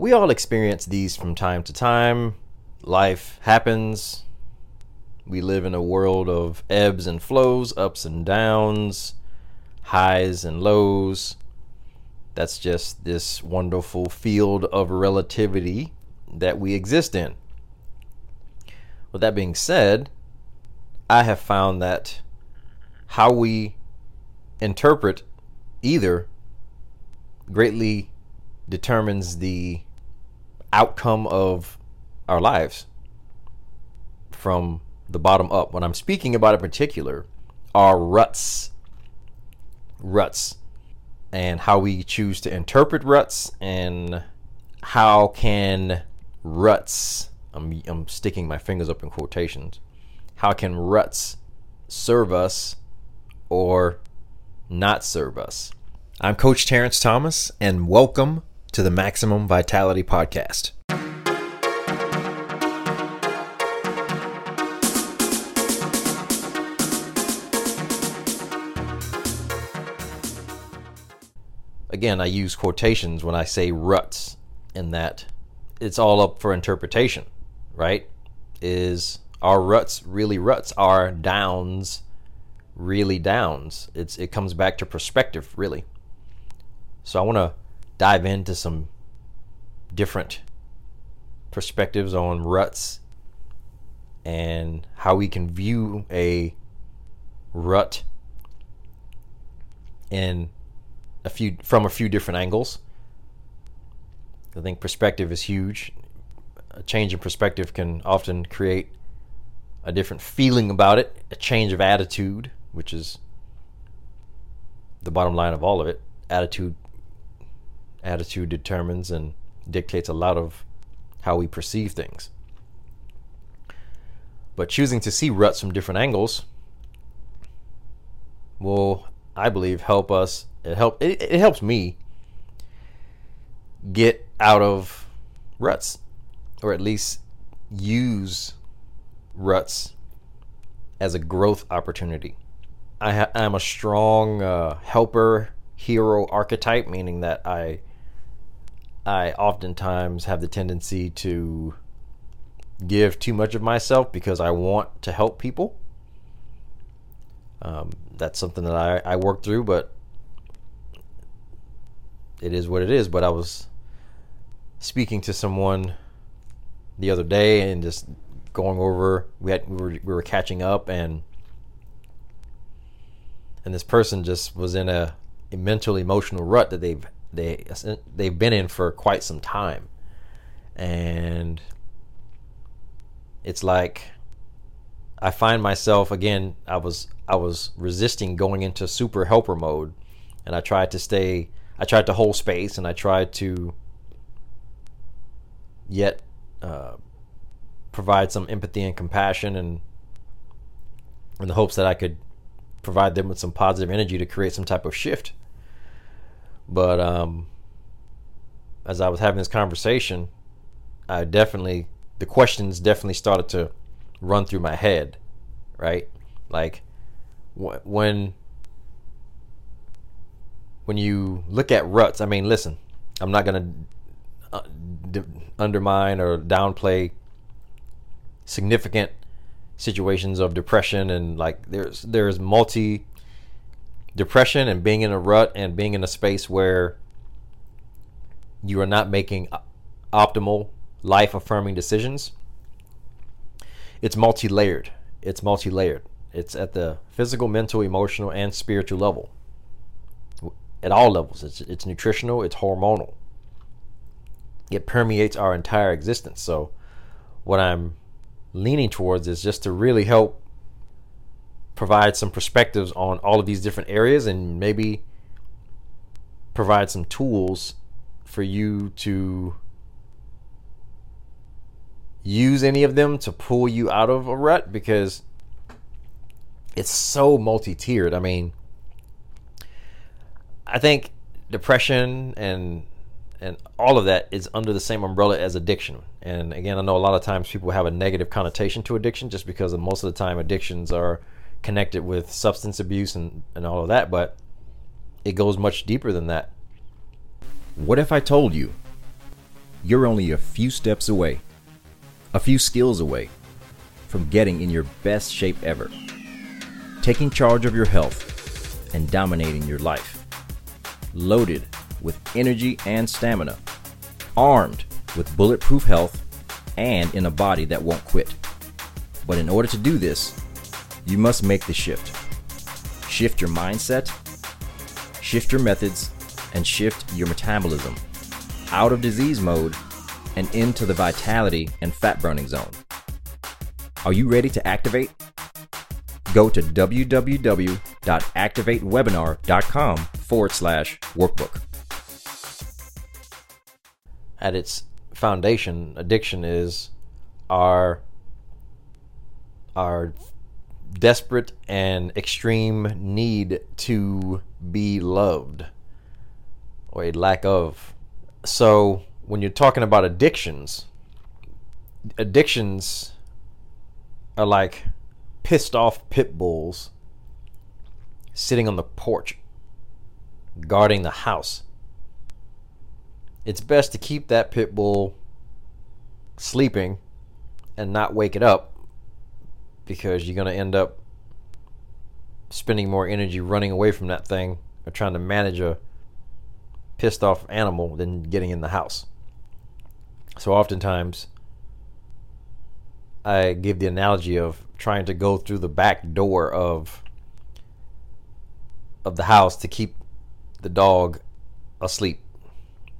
We all experience these from time to time. Life happens. We live in a world of ebbs and flows, ups and downs, highs and lows. That's just this wonderful field of relativity that we exist in. With that being said, I have found that how we interpret either greatly determines the outcome of our lives from the bottom up. When I'm speaking about in particular, are ruts. Ruts. And how we choose to interpret ruts and how can ruts I'm, I'm sticking my fingers up in quotations how can ruts serve us or not serve us i'm coach terrence thomas and welcome to the maximum vitality podcast again i use quotations when i say ruts in that it's all up for interpretation, right? Is our ruts really ruts? Are downs really downs? It's it comes back to perspective, really. So I want to dive into some different perspectives on ruts and how we can view a rut in a few from a few different angles I think perspective is huge. A change in perspective can often create a different feeling about it, a change of attitude, which is the bottom line of all of it. Attitude attitude determines and dictates a lot of how we perceive things. But choosing to see ruts from different angles will, I believe, help us. It help it, it helps me get out of ruts, or at least use ruts as a growth opportunity. I I'm a strong uh, helper hero archetype, meaning that I I oftentimes have the tendency to give too much of myself because I want to help people. Um, that's something that I, I work through, but it is what it is. But I was speaking to someone the other day and just going over we had we were, we were catching up and and this person just was in a, a mental emotional rut that they've they they've been in for quite some time and it's like I find myself again I was I was resisting going into super helper mode and I tried to stay I tried to hold space and I tried to yet uh, provide some empathy and compassion and in the hopes that I could provide them with some positive energy to create some type of shift. But um, as I was having this conversation, I definitely the questions definitely started to run through my head, right? Like wh- when when you look at ruts, I mean, listen, I'm not gonna uh, undermine or downplay significant situations of depression and like there's there's multi depression and being in a rut and being in a space where you are not making optimal life affirming decisions it's multi-layered. It's multi-layered. It's at the physical mental emotional and spiritual level. At all levels. It's it's nutritional it's hormonal. It permeates our entire existence. So, what I'm leaning towards is just to really help provide some perspectives on all of these different areas and maybe provide some tools for you to use any of them to pull you out of a rut because it's so multi-tiered. I mean, I think depression and and all of that is under the same umbrella as addiction. And again, I know a lot of times people have a negative connotation to addiction just because most of the time addictions are connected with substance abuse and, and all of that, but it goes much deeper than that. What if I told you you're only a few steps away, a few skills away from getting in your best shape ever, taking charge of your health, and dominating your life. Loaded with energy and stamina, armed with bulletproof health, and in a body that won't quit. But in order to do this, you must make the shift. Shift your mindset, shift your methods, and shift your metabolism out of disease mode and into the vitality and fat burning zone. Are you ready to activate? Go to www.activatewebinar.com forward slash workbook. At its foundation, addiction is our our desperate and extreme need to be loved or a lack of. So when you're talking about addictions, addictions are like pissed off pit bulls sitting on the porch guarding the house. It's best to keep that pit bull sleeping and not wake it up because you're going to end up spending more energy running away from that thing or trying to manage a pissed off animal than getting in the house. So oftentimes I give the analogy of trying to go through the back door of of the house to keep the dog asleep.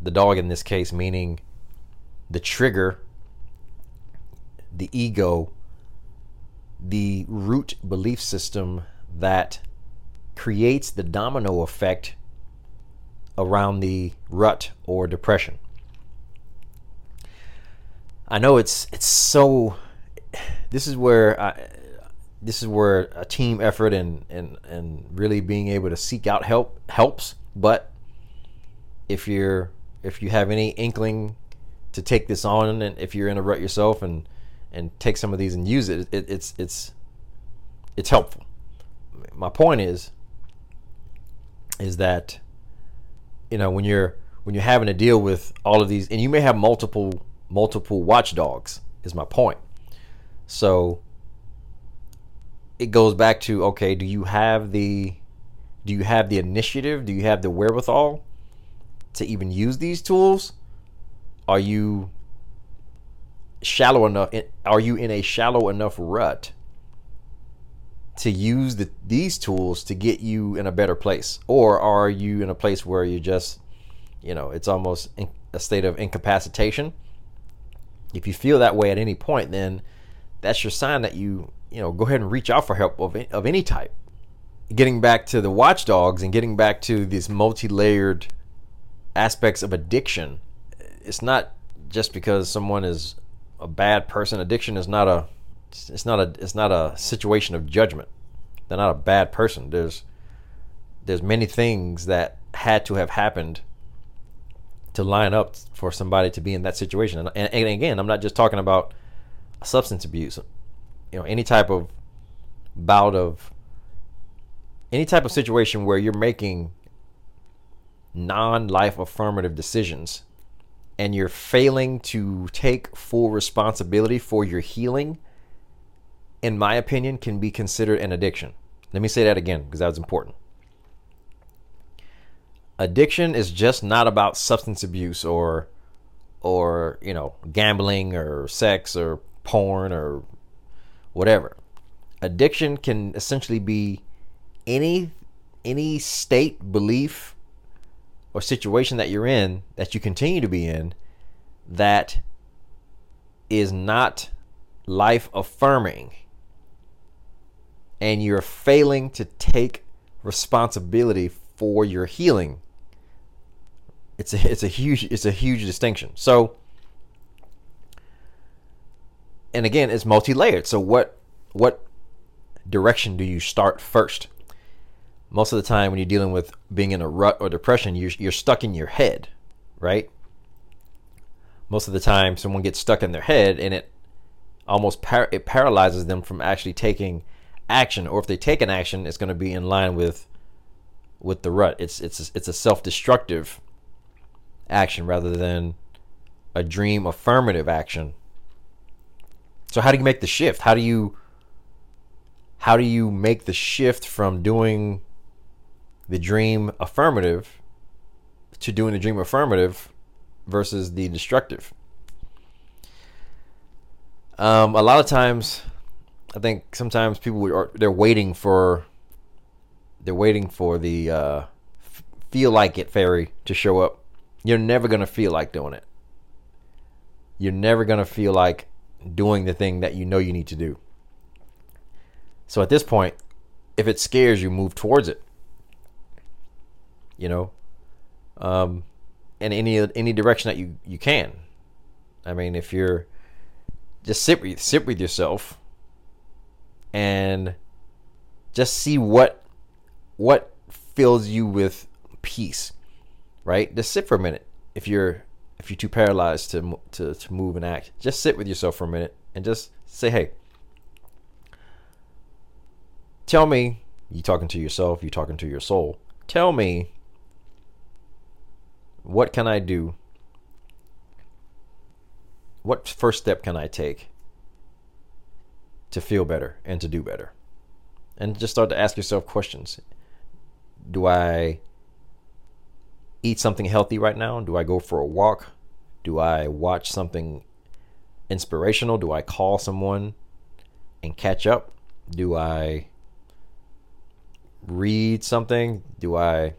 The dog in this case meaning the trigger, the ego, the root belief system that creates the domino effect around the rut or depression. I know it's it's so this is where I, this is where a team effort and, and and really being able to seek out help helps. But if you're if you have any inkling to take this on, and if you're in a rut yourself, and and take some of these and use it, it it's it's it's helpful. My point is is that you know when you're when you're having to deal with all of these, and you may have multiple multiple watchdogs. Is my point so it goes back to okay, do you have the do you have the initiative? Do you have the wherewithal to even use these tools? Are you shallow enough are you in a shallow enough rut to use the, these tools to get you in a better place? Or are you in a place where you just you know it's almost a state of incapacitation? If you feel that way at any point then that's your sign that you you know go ahead and reach out for help of, of any type. Getting back to the watchdogs and getting back to these multi-layered aspects of addiction it's not just because someone is a bad person. Addiction is not a it's not a it's not a situation of judgment. They're not a bad person. There's there's many things that had to have happened to line up for somebody to be in that situation. And, and, and again i'm not just talking about substance abuse, you know, any type of bout of any type of situation where you're making non-life affirmative decisions and you're failing to take full responsibility for your healing in my opinion can be considered an addiction let me say that again because that was important addiction is just not about substance abuse or or you know gambling or sex or porn or whatever. Addiction can essentially be any any state, belief, or situation that you're in that you continue to be in that is not life affirming and you're failing to take responsibility for your healing it's a it's a huge it's a huge distinction so and again, it's multi-layered. So what what direction do you start first? Most of the time, when you're dealing with being in a rut or depression, you're you're stuck in your head, right? Most of the time, someone gets stuck in their head, and it almost par- it paralyzes them from actually taking action. Or if they take an action, it's going to be in line with with the rut. It's it's it's a self-destructive action rather than a dream affirmative action. So how do you make the shift? How do you how do you make the shift from doing the dream affirmative to doing the dream affirmative versus the destructive? Um, a lot of times, I think sometimes people are they're waiting for they're waiting for the uh, feel like it fairy to show up. You're never gonna feel like doing it. You're never gonna feel like doing the thing that you know you need to do. So at this point, if it scares you, move towards it. You know, um, in any any direction that you you can. I mean, if you're just sit with sit with yourself and just see what what fills you with peace, right? Just sit for a minute. If you're if you're too paralyzed to to to move and act, just sit with yourself for a minute and just say, "Hey, tell me." You talking to yourself? You talking to your soul? Tell me. What can I do? What first step can I take to feel better and to do better? And just start to ask yourself questions. Do I eat something healthy right now? Do I go for a walk? Do I watch something inspirational? Do I call someone and catch up? Do I read something? Do I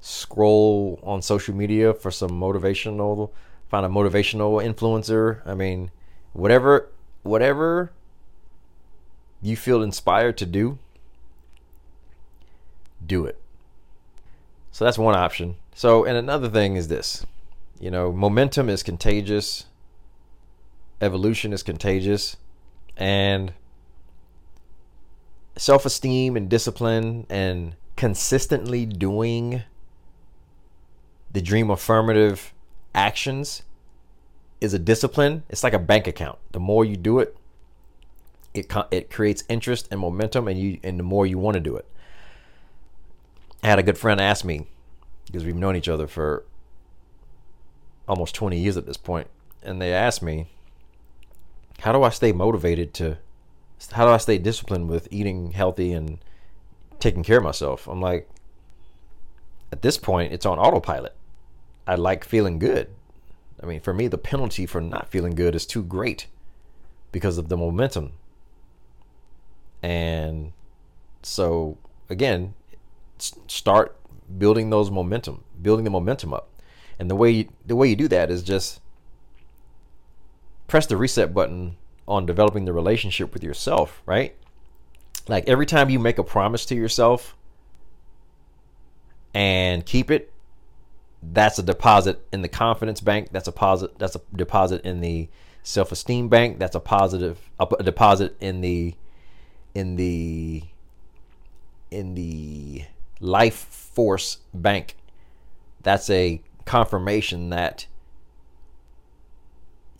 scroll on social media for some motivational find a motivational influencer? I mean, whatever whatever you feel inspired to do, do it. So that's one option. So, and another thing is this you know, momentum is contagious, evolution is contagious, and self esteem and discipline and consistently doing the dream affirmative actions is a discipline. It's like a bank account. The more you do it, it it creates interest and momentum, and you and the more you want to do it. I had a good friend ask me because we've known each other for almost 20 years at this point, and they asked me, "How do I stay motivated to? How do I stay disciplined with eating healthy and taking care of myself?" I'm like, at this point, it's on autopilot. I like feeling good. I mean, for me, the penalty for not feeling good is too great because of the momentum. And so, again, start building those momentum, building the momentum up. And the way you, the way you do that is just press the reset button on developing the relationship with yourself, right? Like every time you make a promise to yourself and keep it, that's a deposit in the confidence bank. That's a deposit. That's a deposit in the self-esteem bank. That's a positive a deposit in the in the in the life force bank. That's a confirmation that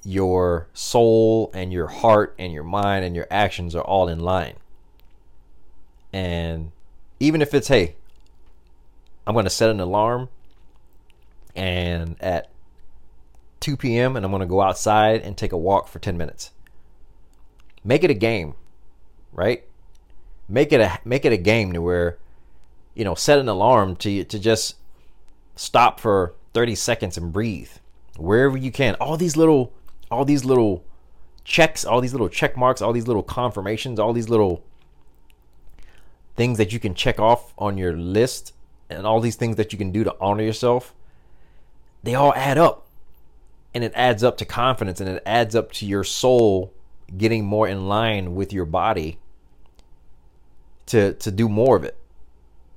your soul and your heart and your mind and your actions are all in line. And even if it's, hey, I'm going to set an alarm and at 2 p.m. and I'm going to go outside and take a walk for 10 minutes. Make it a game, right? Make it a make it a game to where you know, set an alarm to to just stop for 30 seconds and breathe wherever you can. All these little all these little checks, all these little check marks, all these little confirmations, all these little things that you can check off on your list and all these things that you can do to honor yourself, they all add up. And it adds up to confidence and it adds up to your soul getting more in line with your body to to do more of it.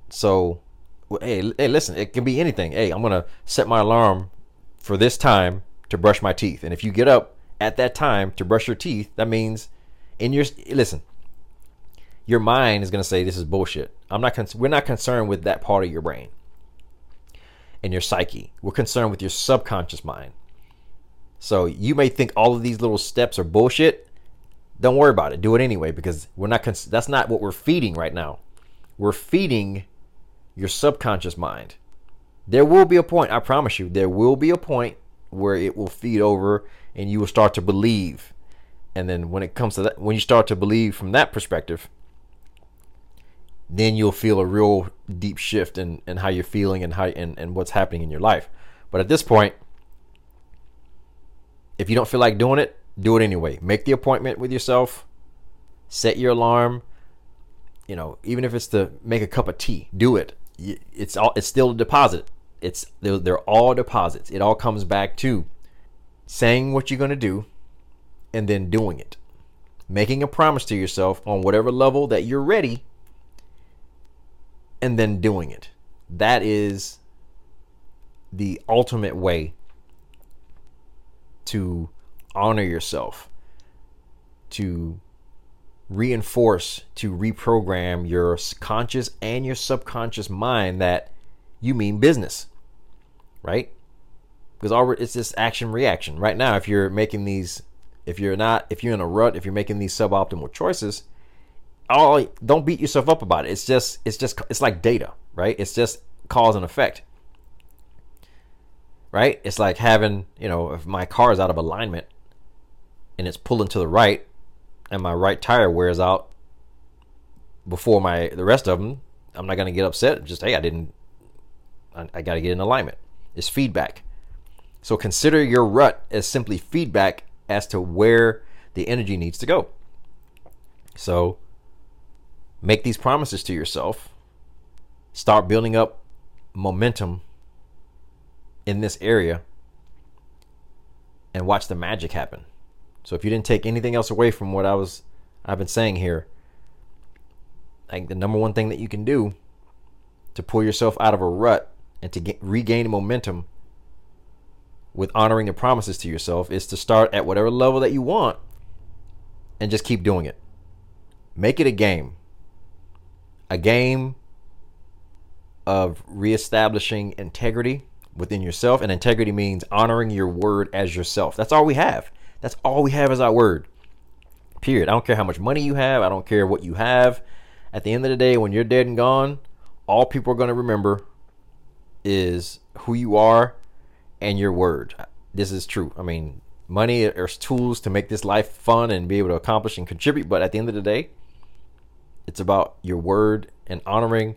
So, hey, hey, listen, it can be anything. Hey, I'm gonna set my alarm for this time to brush my teeth, and if you get up at that time to brush your teeth, that means in your listen, your mind is gonna say this is bullshit. I'm not. Con- we're not concerned with that part of your brain and your psyche. We're concerned with your subconscious mind. So you may think all of these little steps are bullshit. Don't worry about it. Do it anyway because we're not. Cons- that's not what we're feeding right now. We're feeding your subconscious mind. There will be a point, I promise you, there will be a point where it will feed over and you will start to believe. And then when it comes to that, when you start to believe from that perspective, then you'll feel a real deep shift in, in how you're feeling and how and, and what's happening in your life. But at this point, if you don't feel like doing it, do it anyway. Make the appointment with yourself. Set your alarm. You know, even if it's to make a cup of tea, do it. It's all it's still a deposit. It's they're, they're all deposits. It all comes back to saying what you're going to do and then doing it. Making a promise to yourself on whatever level that you're ready and then doing it. That is the ultimate way to honor yourself, to reinforce, to reprogram your conscious and your subconscious mind that you mean business, right? Because it's this action reaction. Right now, if you're making these, if you're not, if you're in a rut, if you're making these suboptimal choices, all don't beat yourself up about it. It's just, it's just, it's like data, right? It's just cause and effect right? It's like having, you know, if my car is out of alignment and it's pulling to the right and my right tire wears out before my the rest of them, I'm not going to get upset. Just, hey, I didn't, I, I got to get in alignment. It's feedback. So consider your rut as simply feedback as to where the energy needs to go. So make these promises to yourself. Start building up momentum in this area and watch the magic happen. So if you didn't take anything else away from what I was I've been saying here, like the number one thing that you can do to pull yourself out of a rut and to get, regain momentum with honoring the promises to yourself is to start at whatever level that you want and just keep doing it. Make it a game. A game of reestablishing integrity within yourself. And integrity means honoring your word as yourself. That's all we have. That's all we have is our word. Period. I don't care how much money you have. I don't care what you have. At the end of the day, when you're dead and gone, all people are going to remember is who you are and your word. This is true. I mean, money is tools to make this life fun and be able to accomplish and contribute. But at the end of the day, it's about your word and honoring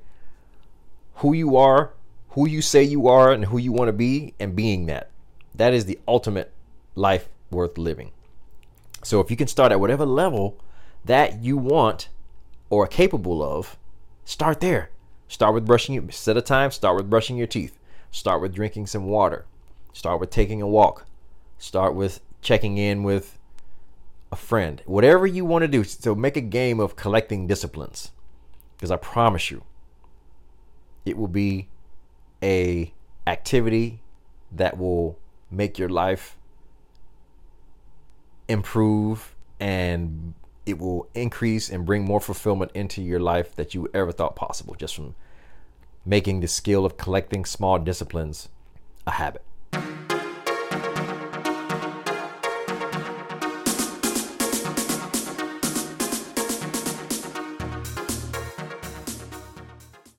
who you are who you say you are and who you want to be and being that. That is the ultimate life worth living. So if you can start at whatever level that you want or are capable of, start there. Start with brushing your set a time, start with brushing your teeth. Start with drinking some water. Start with taking a walk. Start with checking in with a friend. Whatever you want to do. So make a game of collecting disciplines. Because I promise you, it will be a activity that will make your life improve and it will increase and bring more fulfillment into your life that you ever thought possible just from making the skill of collecting small disciplines a habit.